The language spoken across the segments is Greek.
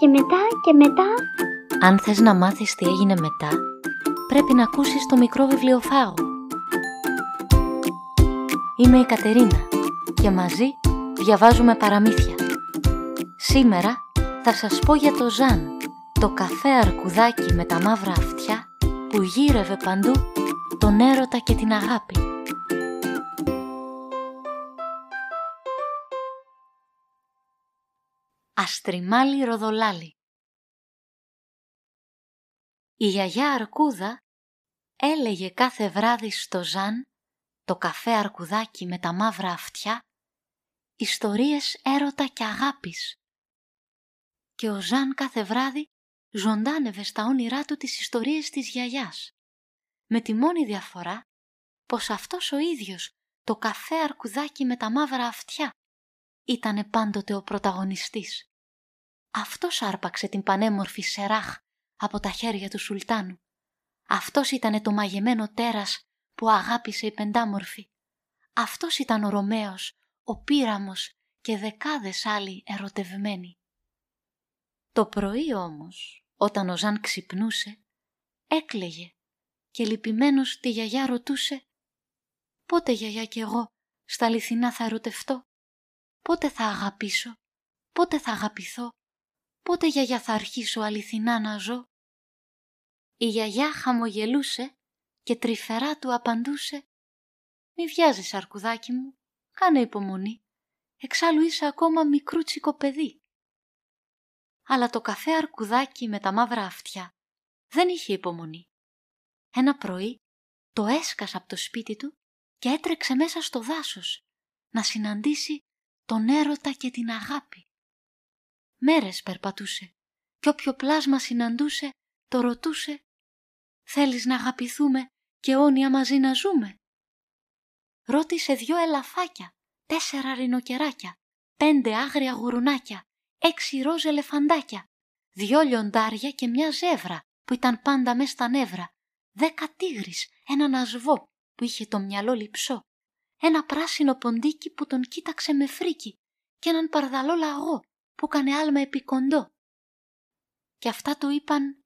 Και μετά και μετά. Αν θες να μάθεις τι έγινε μετά, πρέπει να ακούσεις το μικρό βιβλιοφάγο. Είμαι η Κατερίνα και μαζί διαβάζουμε παραμύθια. Σήμερα θα σας πω για το Ζαν, το καφέ αρκουδάκι με τα μαύρα αυτιά που γύρευε παντού τον έρωτα και την αγάπη. Αστριμάλι Ροδολάλι Η γιαγιά Αρκούδα έλεγε κάθε βράδυ στο Ζαν, το καφέ αρκουδάκι με τα μαύρα αυτιά, ιστορίες έρωτα και αγάπης. Και ο Ζαν κάθε βράδυ ζωντάνευε στα όνειρά του τις ιστορίες της γιαγιάς, με τη μόνη διαφορά πως αυτός ο ίδιος το καφέ αρκουδάκι με τα μαύρα αυτιά ήτανε πάντοτε ο πρωταγωνιστής. Αυτός άρπαξε την πανέμορφη Σεράχ από τα χέρια του Σουλτάνου. Αυτός ήτανε το μαγεμένο τέρας που αγάπησε η πεντάμορφη. Αυτός ήταν ο Ρωμαίος, ο Πύραμος και δεκάδες άλλοι ερωτευμένοι. Το πρωί όμως, όταν ο Ζαν ξυπνούσε, έκλαιγε και λυπημένος τη γιαγιά ρωτούσε «Πότε γιαγιά κι εγώ στα αληθινά θα ερωτευτώ, πότε θα αγαπήσω, πότε θα αγαπηθώ, πότε γιαγιά θα αρχίσω αληθινά να ζω». Η γιαγιά χαμογελούσε και τρυφερά του απαντούσε «Μη βιάζεις αρκουδάκι μου, κάνε υπομονή, εξάλλου είσαι ακόμα μικρούτσικο παιδί» αλλά το καφέ αρκουδάκι με τα μαύρα αυτιά δεν είχε υπομονή. Ένα πρωί το έσκασε από το σπίτι του και έτρεξε μέσα στο δάσος να συναντήσει τον έρωτα και την αγάπη. Μέρες περπατούσε. Και όποιο πλάσμα συναντούσε το ρωτούσε «Θέλεις να αγαπηθούμε και αιώνια μαζί να ζούμε» ρώτησε δυο ελαφάκια, τέσσερα ρινοκεράκια, πέντε άγρια γουρουνάκια έξι ροζ ελεφαντάκια, δυο λιοντάρια και μια ζεύρα που ήταν πάντα μες στα νεύρα, δέκα τίγρης, έναν ασβό που είχε το μυαλό λυψό, ένα πράσινο ποντίκι που τον κοίταξε με φρίκι και έναν παρδαλό λαγό που έκανε άλμα επί κοντό. Και αυτά του είπαν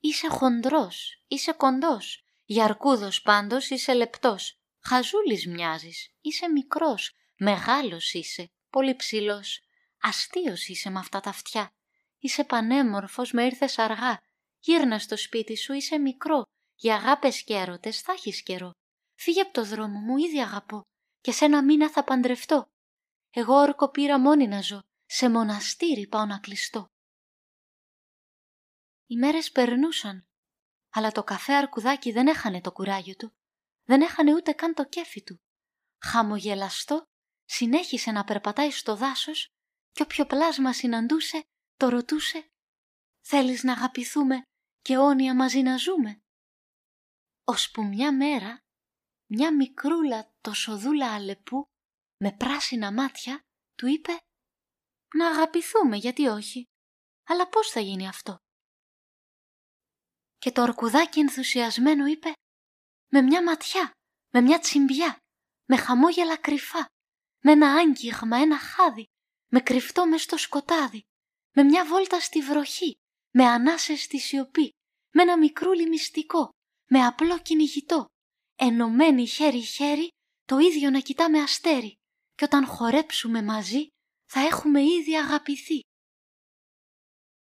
«Είσαι χοντρός, είσαι κοντός, για αρκούδος πάντως είσαι λεπτός, χαζούλης μοιάζεις, είσαι μικρός, μεγάλος είσαι, πολύ ψηλός, Αστείος είσαι με αυτά τα αυτιά. Είσαι πανέμορφος, με ήρθες αργά. Γύρνα στο σπίτι σου, είσαι μικρό. Για αγάπες και έρωτες θα έχεις καιρό. Φύγε από το δρόμο μου, ήδη αγαπώ. Και σε ένα μήνα θα παντρευτώ. Εγώ όρκο πήρα μόνη να ζω. Σε μοναστήρι πάω να κλειστώ. Οι μέρες περνούσαν, αλλά το καφέ αρκουδάκι δεν έχανε το κουράγιο του. Δεν έχανε ούτε καν το κέφι του. Χαμογελαστό, συνέχισε να περπατάει στο δάσος και όποιο πλάσμα συναντούσε το ρωτούσε «Θέλεις να αγαπηθούμε και όνια μαζί να ζούμε» που μια μέρα μια μικρούλα τοσοδούλα αλεπού με πράσινα μάτια του είπε «Να αγαπηθούμε γιατί όχι, αλλά πώς θα γίνει αυτό» και το ορκουδάκι ενθουσιασμένο είπε «Με μια ματιά, με μια τσιμπιά, με χαμόγελα κρυφά, με ένα άγγιγμα, ένα χάδι, με κρυφτό μες στο σκοτάδι, με μια βόλτα στη βροχή, με ανάσες στη σιωπή, με ένα μικρούλι μυστικό, με απλό κυνηγητό, ενωμένοι χέρι-χέρι, το ίδιο να κοιτάμε αστέρι και όταν χορέψουμε μαζί θα έχουμε ήδη αγαπηθεί.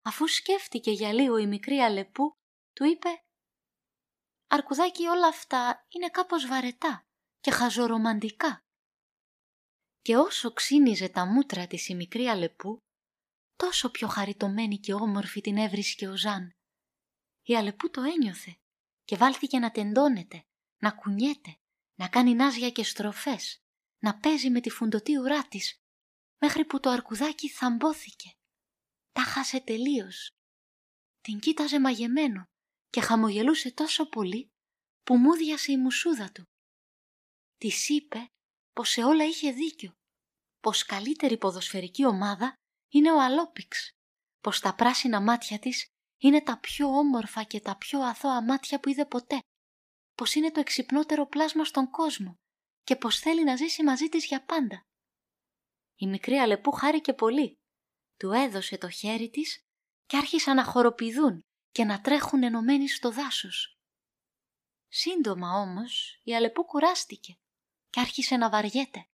Αφού σκέφτηκε για λίγο η μικρή Αλεπού, του είπε «Αρκουδάκι όλα αυτά είναι κάπως βαρετά και χαζορομαντικά και όσο ξύνιζε τα μούτρα της η μικρή Αλεπού, τόσο πιο χαριτωμένη και όμορφη την έβρισκε ο Ζαν. Η Αλεπού το ένιωθε και βάλθηκε να τεντώνεται, να κουνιέται, να κάνει νάζια και στροφές, να παίζει με τη φουντωτή ουρά της, μέχρι που το αρκουδάκι θαμπόθηκε. Τα χάσε τελείως. Την κοίταζε μαγεμένο και χαμογελούσε τόσο πολύ που μούδιασε η μουσούδα του. Της είπε πως σε όλα είχε δίκιο, πως καλύτερη ποδοσφαιρική ομάδα είναι ο Αλόπιξ, πως τα πράσινα μάτια της είναι τα πιο όμορφα και τα πιο αθώα μάτια που είδε ποτέ, πως είναι το εξυπνότερο πλάσμα στον κόσμο και πως θέλει να ζήσει μαζί της για πάντα. Η μικρή Αλεπού χάρηκε πολύ. Του έδωσε το χέρι της και άρχισαν να χοροπηδούν και να τρέχουν ενωμένοι στο δάσος. Σύντομα όμως η Αλεπού κουράστηκε και άρχισε να βαριέται.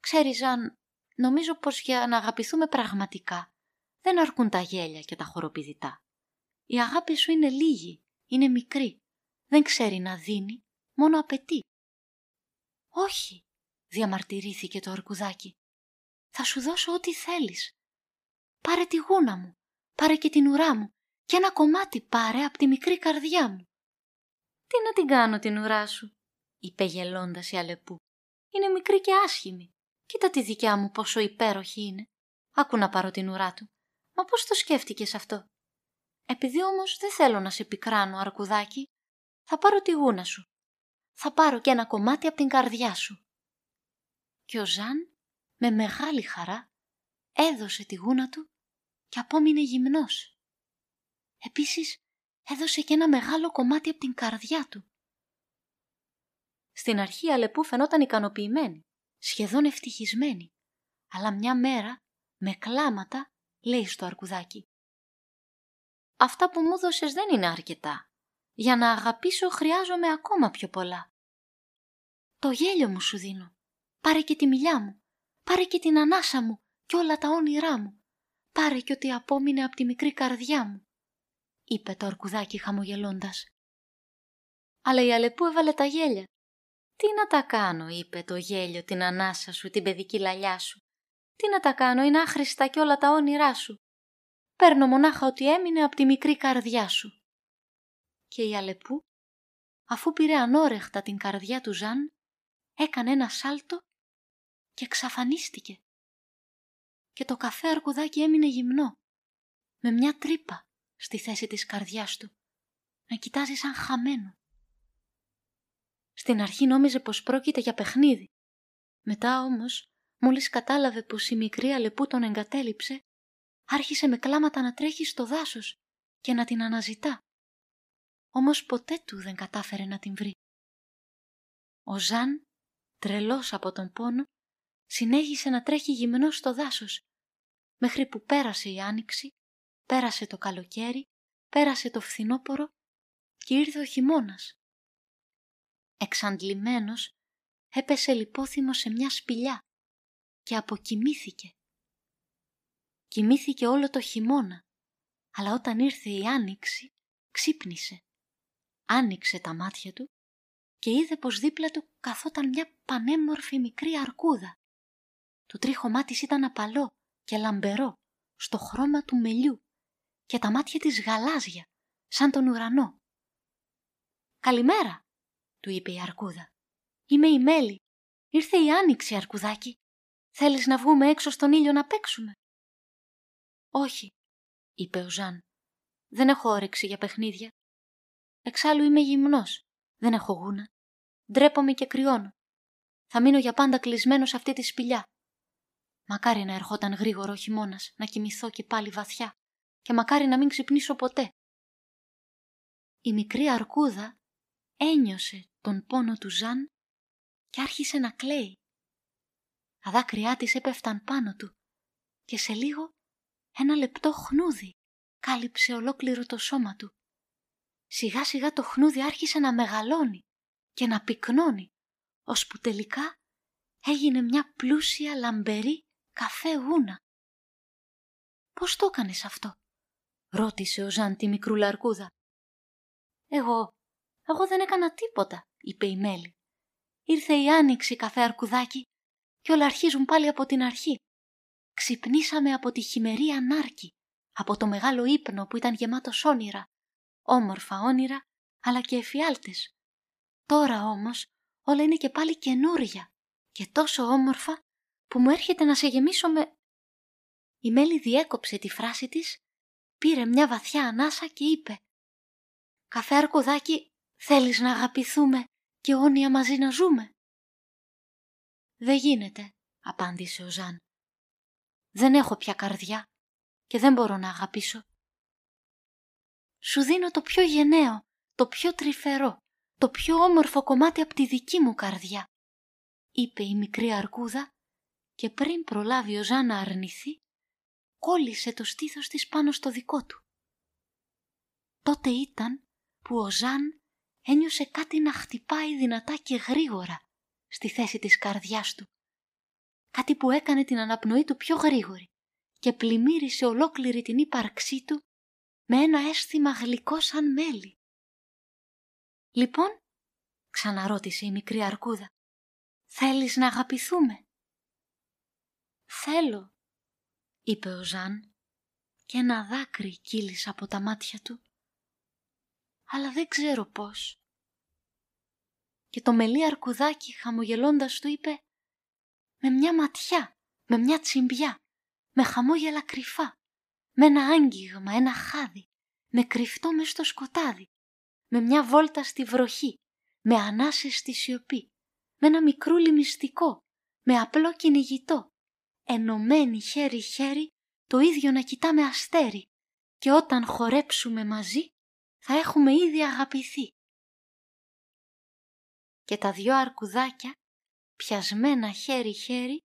Ξέρεις αν νομίζω πως για να αγαπηθούμε πραγματικά δεν αρκούν τα γέλια και τα χοροπηδητά. Η αγάπη σου είναι λίγη, είναι μικρή, δεν ξέρει να δίνει, μόνο απαιτεί. Όχι, διαμαρτυρήθηκε το αρκουδάκι. Θα σου δώσω ό,τι θέλεις. Πάρε τη γούνα μου, πάρε και την ουρά μου και ένα κομμάτι πάρε από τη μικρή καρδιά μου. Τι να την κάνω την ουρά σου, είπε γελώντας η Αλεπού. Είναι μικρή και άσχημη. Κοίτα τη δικιά μου πόσο υπέροχη είναι. Άκου να πάρω την ουρά του. Μα πώς το σκέφτηκες αυτό; Επειδή όμως δεν θέλω να σε πικράνω, αρκουδάκι, θα πάρω τη γούνα σου. Θα πάρω και ένα κομμάτι από την καρδιά σου. Και ο Ζαν, με μεγάλη χαρά, έδωσε τη γούνα του και απόμεινε γυμνός. Επίσης, έδωσε και ένα μεγάλο κομμάτι από την καρδιά του. Στην αρχή η Αλεπού φαινόταν ικανοποιημένη, σχεδόν ευτυχισμένη, αλλά μια μέρα, με κλάματα, λέει στο αρκουδάκι. Αυτά που μου δώσες δεν είναι αρκετά. Για να αγαπήσω χρειάζομαι ακόμα πιο πολλά. Το γέλιο μου σου δίνω. Πάρε και τη μιλιά μου. Πάρε και την ανάσα μου και όλα τα όνειρά μου. Πάρε και ό,τι απόμεινε από τη μικρή καρδιά μου είπε το αρκουδάκι χαμογελώντας. Αλλά η Αλεπού έβαλε τα γέλια. «Τι να τα κάνω», είπε το γέλιο, την ανάσα σου, την παιδική λαλιά σου. «Τι να τα κάνω, είναι άχρηστα κι όλα τα όνειρά σου. Παίρνω μονάχα ότι έμεινε από τη μικρή καρδιά σου». Και η Αλεπού, αφού πήρε ανόρεχτα την καρδιά του Ζαν, έκανε ένα σάλτο και εξαφανίστηκε. Και το καφέ αρκουδάκι έμεινε γυμνό, με μια τρύπα στη θέση της καρδιάς του, να κοιτάζει σαν χαμένο. Στην αρχή νόμιζε πως πρόκειται για παιχνίδι. Μετά όμως, μόλις κατάλαβε πως η μικρή Αλεπού τον εγκατέλειψε, άρχισε με κλάματα να τρέχει στο δάσος και να την αναζητά. Όμως ποτέ του δεν κατάφερε να την βρει. Ο Ζαν, τρελός από τον πόνο, συνέχισε να τρέχει γυμνός στο δάσος, μέχρι που πέρασε η άνοιξη Πέρασε το καλοκαίρι, πέρασε το φθινόπορο και ήρθε ο χειμώνας. Εξαντλημένος έπεσε λιπόθυμο σε μια σπηλιά και αποκοιμήθηκε. Κοιμήθηκε όλο το χειμώνα, αλλά όταν ήρθε η άνοιξη ξύπνησε. Άνοιξε τα μάτια του και είδε πως δίπλα του καθόταν μια πανέμορφη μικρή αρκούδα. Το τρίχωμά της ήταν απαλό και λαμπερό, στο χρώμα του μελιού και τα μάτια της γαλάζια, σαν τον ουρανό. «Καλημέρα», του είπε η αρκούδα. «Είμαι η Μέλη. Ήρθε η άνοιξη, αρκουδάκι. Θέλεις να βγούμε έξω στον ήλιο να παίξουμε» «Όχι», είπε ο Ζαν. «Δεν έχω όρεξη για παιχνίδια. Εξάλλου είμαι γυμνός. Δεν έχω γούνα. Ντρέπομαι και κρυώνω. Θα μείνω για πάντα κλεισμένος σε αυτή τη σπηλιά. Μακάρι να ερχόταν γρήγορο ο χειμώνας, να κοιμηθώ και πάλι βαθιά και μακάρι να μην ξυπνήσω ποτέ. Η μικρή αρκούδα ένιωσε τον πόνο του Ζαν και άρχισε να κλαίει. Τα δάκρυά της έπεφταν πάνω του και σε λίγο ένα λεπτό χνούδι κάλυψε ολόκληρο το σώμα του. Σιγά σιγά το χνούδι άρχισε να μεγαλώνει και να πυκνώνει, ώσπου τελικά έγινε μια πλούσια λαμπερή καφέ γούνα. Πώς το έκανες αυτό, ρώτησε ο Ζαν τη μικρούλα αρκούδα. Εγώ, εγώ δεν έκανα τίποτα, είπε η Μέλη. Ήρθε η άνοιξη καφέ αρκουδάκι και όλα αρχίζουν πάλι από την αρχή. Ξυπνήσαμε από τη χειμερή ανάρκη, από το μεγάλο ύπνο που ήταν γεμάτος όνειρα, όμορφα όνειρα, αλλά και εφιάλτες. Τώρα όμως όλα είναι και πάλι καινούρια και τόσο όμορφα που μου έρχεται να σε γεμίσω με... Η Μέλη διέκοψε τη φράση της πήρε μια βαθιά ανάσα και είπε «Καφέ αρκουδάκι, θέλεις να αγαπηθούμε και όνια μαζί να ζούμε» «Δεν γίνεται», απάντησε ο Ζαν. «Δεν έχω πια καρδιά και δεν μπορώ να αγαπήσω». «Σου δίνω το πιο γενναίο, το πιο τρυφερό, το πιο όμορφο κομμάτι από τη δική μου καρδιά», είπε η μικρή αρκούδα και πριν προλάβει ο Ζαν να αρνηθεί, κόλλησε το στήθος της πάνω στο δικό του. Τότε ήταν που ο Ζαν ένιωσε κάτι να χτυπάει δυνατά και γρήγορα στη θέση της καρδιάς του. Κάτι που έκανε την αναπνοή του πιο γρήγορη και πλημμύρισε ολόκληρη την ύπαρξή του με ένα αίσθημα γλυκό σαν μέλι. «Λοιπόν», ξαναρώτησε η μικρή αρκούδα, «θέλεις να αγαπηθούμε» «Θέλω», είπε ο Ζαν και ένα δάκρυ κύλησε από τα μάτια του. «Αλλά δεν ξέρω πώς». Και το μελί αρκουδάκι χαμογελώντας του είπε «Με μια ματιά, με μια τσιμπιά, με χαμόγελα κρυφά, με ένα άγγιγμα, ένα χάδι, με κρυφτό μες στο σκοτάδι, με μια βόλτα στη βροχή, με ανάσες στη σιωπή, με ένα μικρούλι μυστικό, με απλό κυνηγητό, ενωμένοι χέρι-χέρι, το ίδιο να κοιτάμε αστέρι και όταν χορέψουμε μαζί θα έχουμε ήδη αγαπηθεί. Και τα δυο αρκουδάκια, πιασμένα χέρι-χέρι,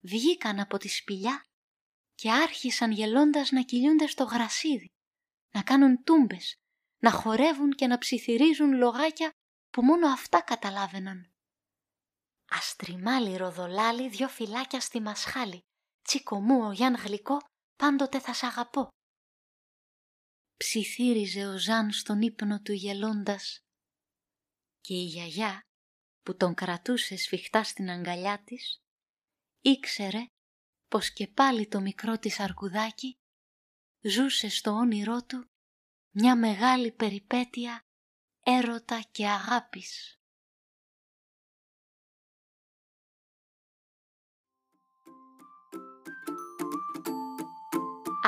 βγήκαν από τη σπηλιά και άρχισαν γελώντας να κυλιούνται στο γρασίδι, να κάνουν τούμπες, να χορεύουν και να ψιθυρίζουν λογάκια που μόνο αυτά καταλάβαιναν. Αστριμάλι ροδολάλι δυο φυλάκια στη μασχάλη. Τσίκο μου ο Γιάν γλυκό, πάντοτε θα σ' αγαπώ. Ψιθύριζε ο Ζαν στον ύπνο του γελώντας και η γιαγιά που τον κρατούσε σφιχτά στην αγκαλιά της ήξερε πως και πάλι το μικρό της αρκουδάκι ζούσε στο όνειρό του μια μεγάλη περιπέτεια έρωτα και αγάπης.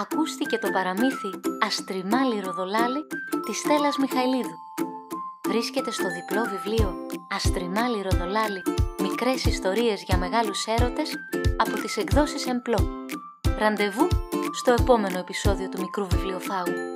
Ακούστηκε το παραμύθι «Αστριμάλι Ροδολάλι» της Στέλλας Μιχαηλίδου. Βρίσκεται στο διπλό βιβλίο «Αστριμάλι Ροδολάλι. Μικρές ιστορίες για μεγάλους έρωτες» από τις εκδόσεις Εμπλό. Ραντεβού στο επόμενο επεισόδιο του Μικρού Βιβλιοφάγου.